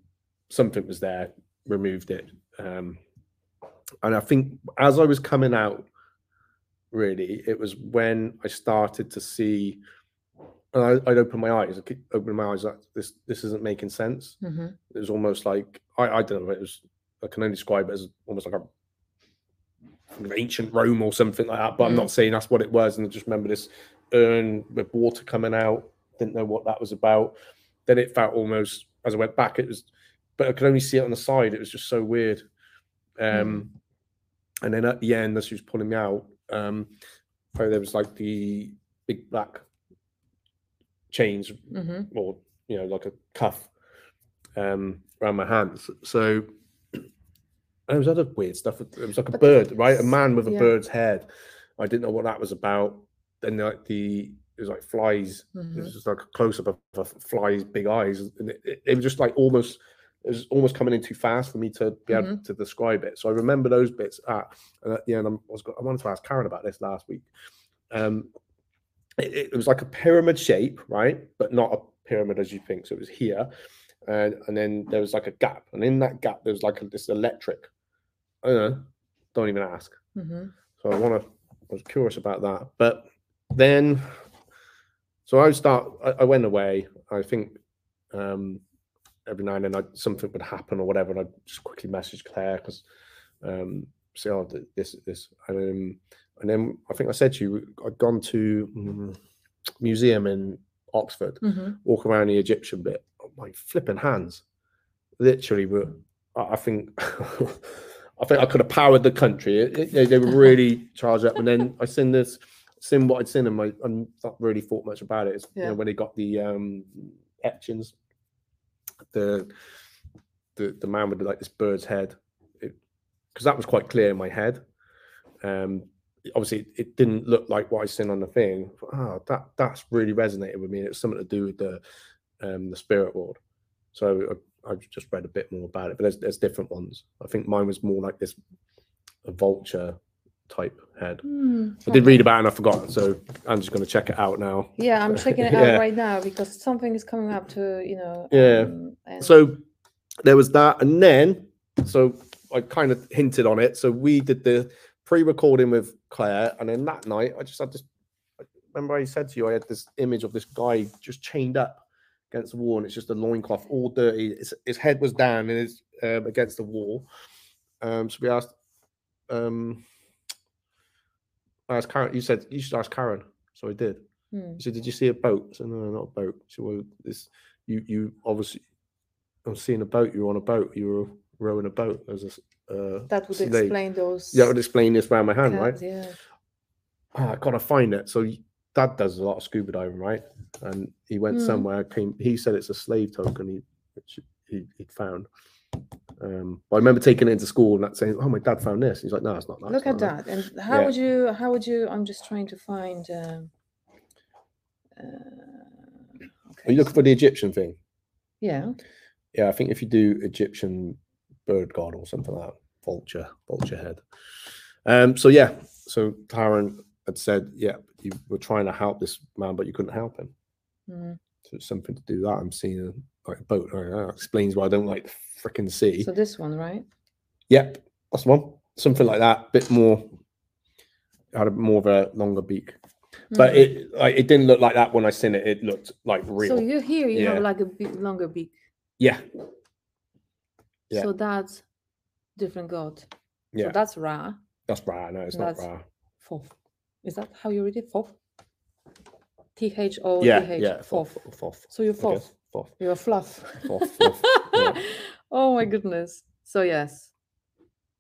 something was there, removed it. Um, and I think as I was coming out, really, it was when I started to see. And I, would open my eyes. I keep opening my eyes. Like this, this isn't making sense. Mm-hmm. It was almost like I, I don't know. It was. I can only describe it as almost like a ancient Rome or something like that. But mm. I'm not saying that's what it was. And I just remember this urn with water coming out didn't know what that was about. Then it felt almost as I went back, it was, but I could only see it on the side. It was just so weird. Um, mm. And then at the end, as she was pulling me out, um, there was like the big black chains, mm-hmm. or you know, like a cuff um, around my hands. So there was other weird stuff. It was like a but bird, right? A man with a yeah. bird's head. I didn't know what that was about. Then like the it was like flies. Mm-hmm. It was just like a close up of, of flies' big eyes, and it, it, it, was just like almost it was almost coming in too fast for me to be able mm-hmm. to describe it. So I remember those bits. And at the end, I was I wanted to ask Karen about this last week. Um, it, it, was like a pyramid shape, right? But not a pyramid as you think. So it was here, and and then there was like a gap, and in that gap there was like a, this electric. I don't know. Don't even ask. Mm-hmm. So I want to. I was curious about that, but then, so I start. I, I went away. I think um, every now and then I, something would happen or whatever, and I'd just quickly message Claire because um, say, oh, this, this, and um, and then I think I said to you, I'd gone to um, museum in Oxford, mm-hmm. walk around the Egyptian bit, my flipping hands, literally were. I think. I think I could have powered the country. It, it, they, they, were really charged up, and then I seen this, seen what I'd seen, and I, I not really thought much about it. It's, yeah. you know, when they got the um, etchings the the the man with like this bird's head because that was quite clear in my head. Um, obviously, it didn't look like what I seen on the thing. Oh, that that's really resonated with me. And it's something to do with the um, the spirit world. So I, have just read a bit more about it, but there's there's different ones. I think mine was more like this a vulture type head. Mm, I did read about it and I forgot, so I'm just going to check it out now.
Yeah, I'm checking it yeah. out right now because something is coming up to you know.
Yeah. Um, and... So there was that, and then so I kind of hinted on it. So we did the pre-recording with Claire, and then that night I just had this. Remember, I said to you I had this image of this guy just chained up against the wall, and it's just a loincloth, all dirty. His, his head was down and it's um, against the wall. Um, so we asked um, asked Karen. You said you should ask Karen, so I did. Hmm. She said, "Did you see a boat?" I said, "No, not a boat." So "Well, this you you obviously I'm seeing a boat. You're on a boat. You were rowing a boat. There's a uh,
that would slave. explain those.
Yeah, that would explain this around my hand, right?
Yeah.
Oh, I gotta find it. So Dad does a lot of scuba diving, right? And he went mm. somewhere. Came. He said it's a slave token. He which he he found. Um, I remember taking it into school and that saying, "Oh, my dad found this." He's like, "No, it's not that."
Look at that. that. And how yeah. would you? How would you? I'm just trying to find. Um,
uh, okay. Are you looking for the Egyptian thing?
Yeah.
Yeah, I think if you do Egyptian bird god or something like that, vulture, vulture head. Um. So yeah. So Karen had said, "Yeah, you were trying to help this man, but you couldn't help him." Mm. So it's something to do that. I'm seeing a, like a boat. That explains why I don't like the freaking sea.
So this one, right?
Yep, that's one. Something like that. Bit more. Had a more of a longer beak, mm. but it like it didn't look like that when I seen it. It looked like real.
So you here you yeah. have like a bit longer beak.
Yeah. Yeah.
So that's different god. Yeah. So that's Ra.
That's Ra. No, it's that's not Ra.
Thoth. Is that how you read it? Thoth. T H O T H.
Yeah. Thoth.
So you're Thoth. You're fluff. Thoth. yeah. Oh my goodness. So yes.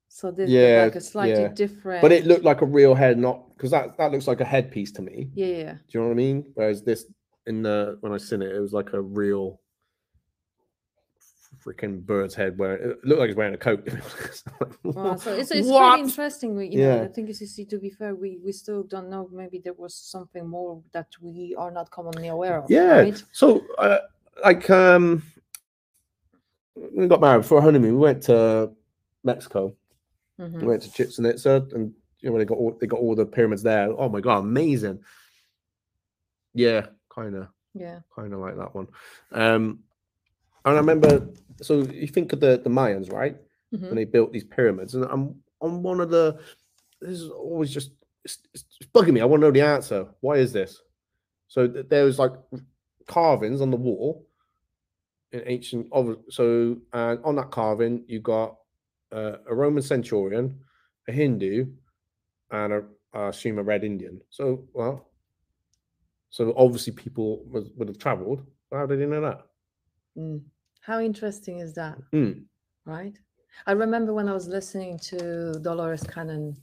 So this yeah, like a slightly yeah. different.
But it looked like a real head, not because that that looks like a headpiece to
me. Yeah, yeah.
Do you know what I mean? Whereas this in the when I seen it, it was like a real freaking bird's head wearing it looked like he's wearing a coat.
wow, so it's, it's really interesting. We, you yeah. know, I think it's to be fair, we we still don't know. Maybe there was something more that we are not commonly aware of.
Yeah.
Right?
So, uh, like, um, we got married for a honeymoon. We went to Mexico. Mm-hmm. We went to Chichen Itza, and you know they got all they got all the pyramids there. Oh my god, amazing! Yeah, kind of.
Yeah,
kind of like that one. Um, and I remember. So you think of the the Mayans, right? Mm-hmm. When they built these pyramids, and I'm on one of the. This is always just it's, it's bugging me. I want to know the answer. Why is this? So there was like carvings on the wall in ancient so and on that carving you got uh, a roman centurion a hindu and a I assume a red indian so well so obviously people would, would have traveled how did they know that
mm. how interesting is that
mm.
right i remember when i was listening to dolores cannon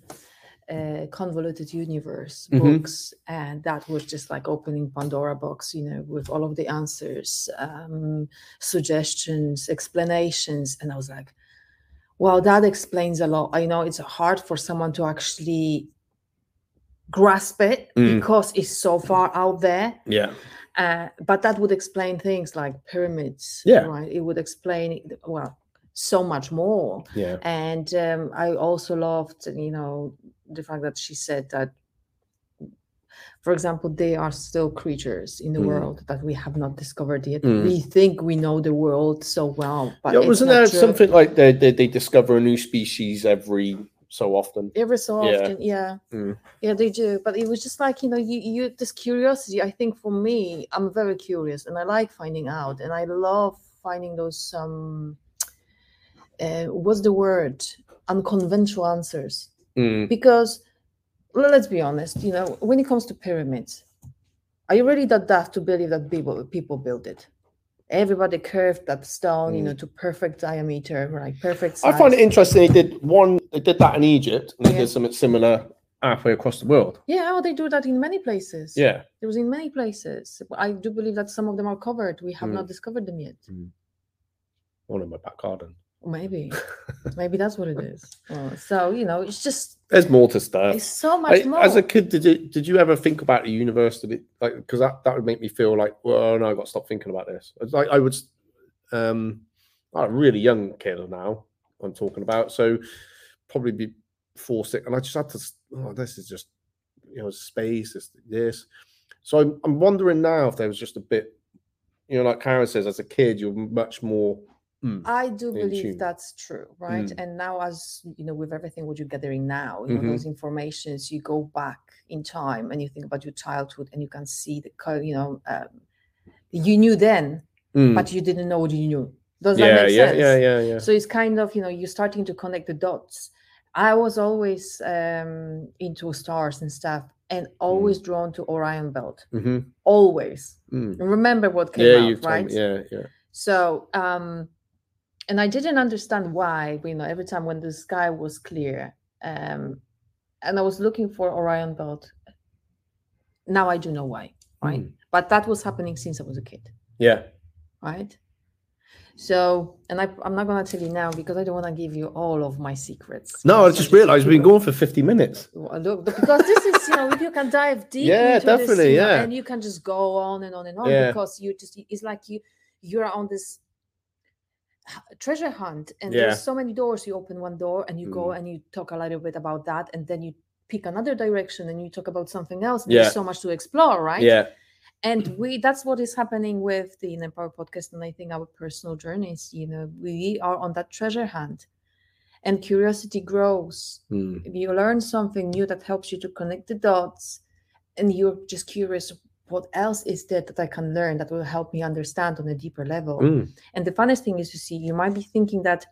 uh, convoluted universe mm-hmm. books and that was just like opening pandora box you know with all of the answers um, suggestions explanations and i was like well that explains a lot i know it's hard for someone to actually grasp it mm. because it's so far out there
yeah
Uh, but that would explain things like pyramids.
Yeah.
Right. It would explain well so much more.
Yeah.
And um, I also loved, you know, the fact that she said that, for example, they are still creatures in the
Mm.
world that we have not discovered yet.
Mm.
We think we know the world so well, but
yeah, wasn't there
true.
something like they, they they discover a new species every so often?
every so
Yeah.
often yeah
Mm.
yeah they do but it was just like you know you, you this curiosity i think for me i'm very curious and i like finding out and i love finding those um uh, what's the word unconventional answers
Mm.
because let's be honest you know when it comes to pyramids are you really that daft to believe that people people build it everybody curved that stone you know to perfect diameter right perfect
Mm. I find it interesting. They did one. They did that in Egypt, and they
Yeah.
did something similar halfway across the world.
yeah oh, they do that in many places
Yeah.
It was in many places. I do believe that some of them are covered. We have
Mm.
not discovered them yet.
One in my back garden.
Maybe, maybe that's what it is. So you know, it's just
There's more to stuff.
it's so much
I-
more.
As a kid, did you did you ever think about the universe? Did it like because that, that would make me feel like, well, no, I got to stop thinking about this. Like I would, um, I'm a really young kid now. I'm talking about, so probably be four, six, and I just had to. Oh, this is just you know space. This, this. So I'm, I'm wondering now if there was just a bit, you know, like Karen says, as a kid, you're much more. Mm,
I do believe that's true, right?
Mm.
And now, as you know, with everything what you're gathering now, you know,
Mhm.
those informations, you go back in time and you think about your childhood, and you can see the, you know, um, you knew then,
mm.
but you didn't know what you knew. Does that make
yeah,
sense?
yeah, yeah, yeah. yeah.
so it's kind of you know you're starting to connect the dots i was always um into stars and stuff
Mm.
and always drawn to orion belt
hmm
always
mm.
remember what came
Yeah,
out right
me. Yeah, yeah.
so um and i didn't understand why you know every time when the sky was clear um and i was looking for orion belt now i do know why right
Mm.
but that was happening since i was a kid
Yeah.
right? So, and I, I'm not going to tell you now because I don't want to give you all of my secrets.
No, I just realised we've been going for 50 minutes.
Look, because this is, you know, if you can dive deep
Yeah,
into
definitely,
this, you know,
yeah.
and you can just go on and on and on
Yeah.
because you just, it's like you, you're on this treasure hunt and
Yeah.
there's so many doors. You open one door and you go
Mm.
and you talk a little bit about that, and then you pick another direction and you talk about something else.
Yeah.
There's so much to explore, right?
Yeah.
and we that's what is happening with the Inner Power podcast and i think our personal journeys you know we are on that treasure hunt and curiosity grows
Mm.
you learn something new that helps you to connect the dots and you're just curious what else is there that i can learn that will help me understand on a deeper level
Mm.
and the funnest thing is to see you might be thinking that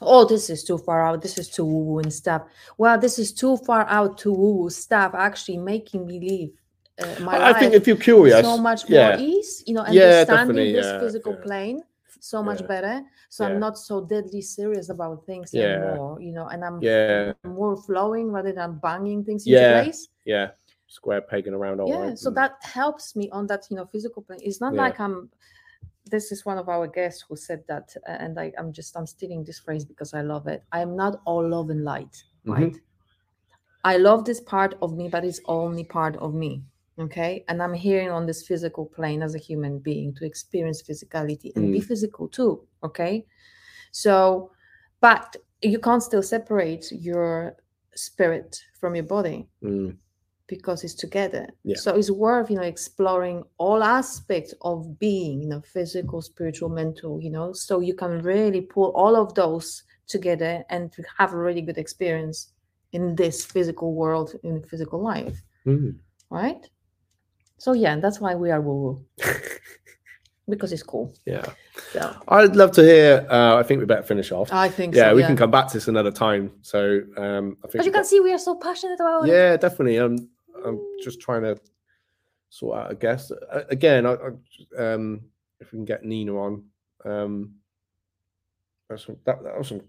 oh this is too far out this is too woo woo and stuff well this is too far out to woo woo stuff actually making me live uh, my
I
life
think if you're curious,
so much more
yeah.
ease, you know, understanding
definitely,
this
yeah,
physical
yeah.
plane so much
Yeah.
better. So
Yeah.
I'm not so deadly serious about things
Yeah.
anymore, you know, and I'm
Yeah.
more flowing rather than banging things
Yeah.
place.
Yeah. Square pegging around all
yeah.
right.
So
Mm.
that helps me on that, you know, physical plane. It's not
Yeah.
like I'm this is one of our guests who said that, uh, and I, I'm just I'm stealing this phrase because I love it. I am not all love and light,
Mhm.
right? I love this part of me, but it's only part of me. Okay. And I'm here on this physical plane as a human being to experience physicality and be
Mm.
physical too. Okay. So, but you can't still separate your spirit from your body
Mm.
Because it's together.
Yeah.
So it's worth, you know, exploring all aspects of being, you know, physical, spiritual, mental, you know, so you can really pull all of those together and to have a really good experience in this physical world, in physical life,
Mm.
right? So yeah, and that's why we are woo woo. because it's cool.
Yeah.
So
I'd love to hear. Uh, I think we better finish off.
I think
yeah,
so.
we
yeah.
can come back to this another time. So um, I think.
But you can
got-
see we are so passionate about it.
Yeah, definitely. I'm. I'm just trying to sort out a guest Uh, again. I, I, um, if we can get Nina on, um, that's some, that, that was some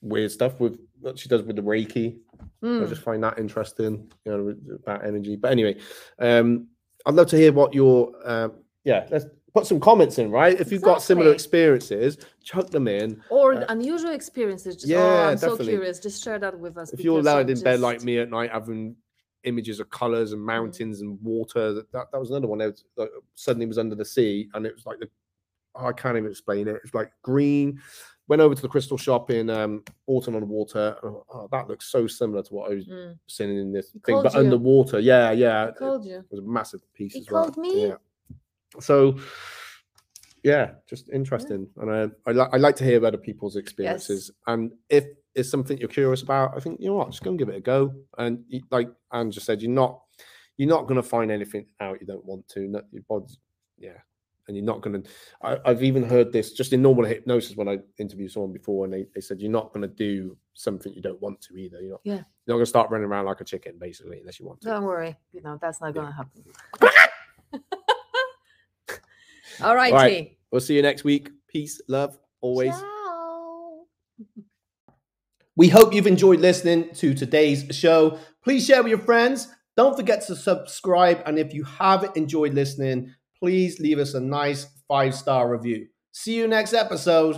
weird stuff with what she does with the Reiki. I
Mm.
just find that interesting, you know, about energy. But anyway, um, I'd love to hear what your um, yeah. Let's put some comments in, right? If you've got similar experiences, chuck them in.
Or
Uh,
unusual experiences. Just,
yeah,
oh, I'm so
definitely.
curious. Just share that with us.
If you're
I
lying in bed like me at night, having images of colors and mm. mountains and water. That that, that was another one. That was, like, suddenly was under the sea, and it was like the oh, I can't even explain it. It's like green. Went over to the crystal shop in um, Alton on Water. Oh, oh, that looks so similar to what I was mm. seeing in this he thing, but you. underwater. Yeah, yeah. He
called you. It
was a massive piece
he
as
well. me.
Yeah. So yeah, just interesting. Yeah. And I, I, li- I like to hear other people's experiences. Yes. And if it's something you're curious about, I think you know what, just go and give it a go. And like Anne just said, you're not you're not going to find anything out you don't want to. No, your body's, yeah, and you're not going to. I've even heard this just in normal hypnosis when I interviewed someone before, and they, they said you're not going to do something you don't want to either. You're not.
Yeah.
You're not going to start running around like a chicken, basically, unless you want to.
Don't worry, you know that's not going to happen. All right, All right.
We'll see you next week. Peace, love, always. Ciao. We hope you've enjoyed listening to today's show. Please share with your friends. Don't forget to subscribe. And if you have enjoyed listening, please leave us a nice five star review. See you next episode.